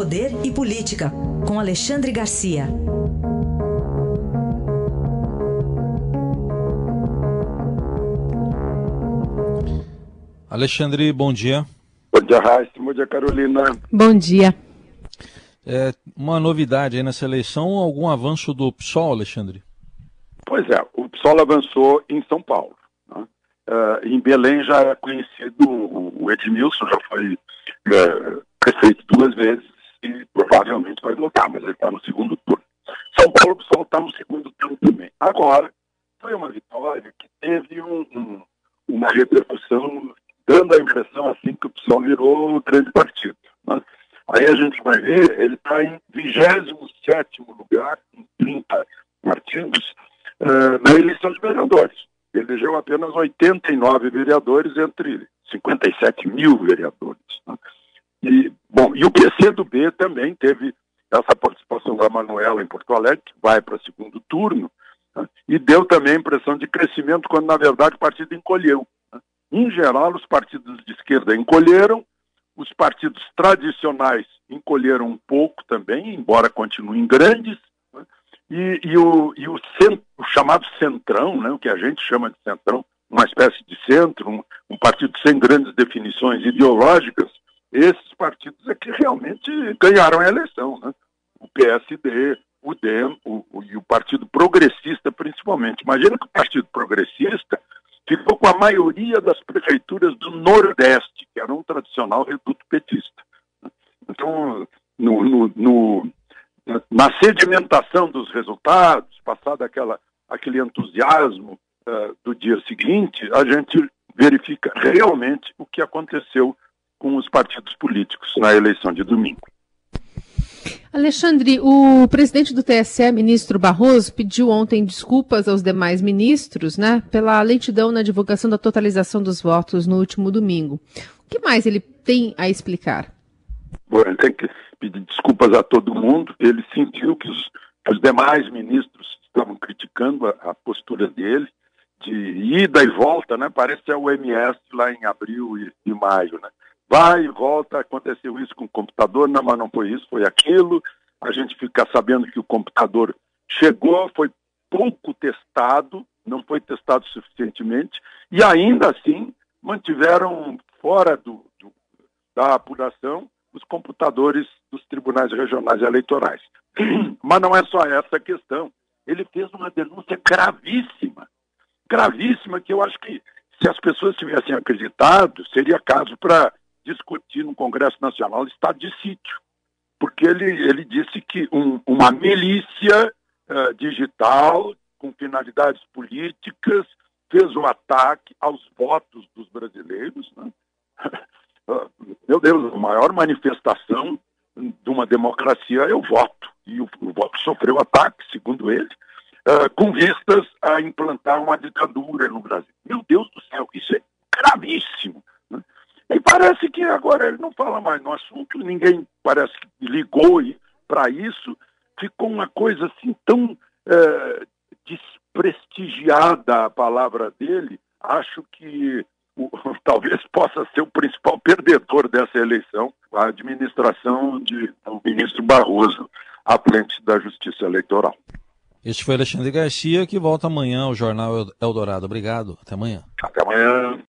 Poder e Política, com Alexandre Garcia. Alexandre, bom dia. Bom dia, Raíssa. Bom dia, Carolina. Bom dia. É, uma novidade aí nessa eleição, algum avanço do PSOL, Alexandre? Pois é, o PSOL avançou em São Paulo. Né? Uh, em Belém já é conhecido, o Edmilson já foi uh, prefeito duas vezes e provavelmente vai votar, mas ele está no segundo turno. São Paulo, o PSOL está no segundo turno também. Agora, foi uma vitória que teve um, um, uma repercussão, dando a impressão assim que o PSOL virou grande partido. Né? Aí a gente vai ver, ele está em 27 lugar, em 30 partidos, uh, na eleição de vereadores. Elegeu apenas 89 vereadores entre 57 mil vereadores. Né? E, bom, e o PCdoB também teve essa participação da Manuela em Porto Alegre, que vai para segundo turno? E deu também a impressão de crescimento, quando na verdade o partido encolheu. Né? Em geral, os partidos de esquerda encolheram, os partidos tradicionais encolheram um pouco também, embora continuem grandes, né? e, e, o, e o, cent, o, chamado centrão, né? o que a gente chama de centrão, uma espécie de centro, um, um partido sem grandes definições ideológicas, esses partidos é que realmente ganharam a eleição. Né? O PSD, o DEM o, e o Partido Progressista, principalmente. Imagina que o Partido Progressista ficou com a maioria das prefeituras do Nordeste, que era um tradicional reduto petista. Então, no, no, no, na sedimentação dos resultados, passado aquela, aquele entusiasmo uh, do dia seguinte, a gente verifica realmente o que aconteceu com os partidos políticos na eleição de domingo. Alexandre, o presidente do TSE, ministro Barroso, pediu ontem desculpas aos demais ministros, né, pela lentidão na divulgação da totalização dos votos no último domingo. O que mais ele tem a explicar? Bom, ele tem que pedir desculpas a todo mundo. Ele sentiu que os, os demais ministros estavam criticando a, a, postura dele de ida e volta, né? Parece é o MS lá em abril e, e maio, né? Vai e volta, aconteceu isso com o computador, não, mas não foi isso, foi aquilo. A gente fica sabendo que o computador chegou, foi pouco testado, não foi testado suficientemente, e ainda assim mantiveram fora do, do, da apuração os computadores dos tribunais regionais eleitorais. Mas não é só essa questão. Ele fez uma denúncia gravíssima, gravíssima, que eu acho que se as pessoas tivessem acreditado, seria caso para discutir no Congresso Nacional estado de sítio, porque ele, ele disse que um, uma milícia uh, digital com finalidades políticas fez um ataque aos votos dos brasileiros. Né? Meu Deus, a maior manifestação de uma democracia é o voto. E o, o voto sofreu ataque, segundo ele, uh, com vistas a implantar uma ditadura no Brasil. Meu Deus do céu, isso é gravíssimo. Parece que agora ele não fala mais no assunto, ninguém parece que ligou para isso. Ficou uma coisa assim tão é, desprestigiada a palavra dele. Acho que o, talvez possa ser o principal perdedor dessa eleição, a administração de, do ministro Barroso à frente da Justiça Eleitoral. Este foi Alexandre Garcia, que volta amanhã ao Jornal Eldorado. Obrigado. Até amanhã. Até amanhã.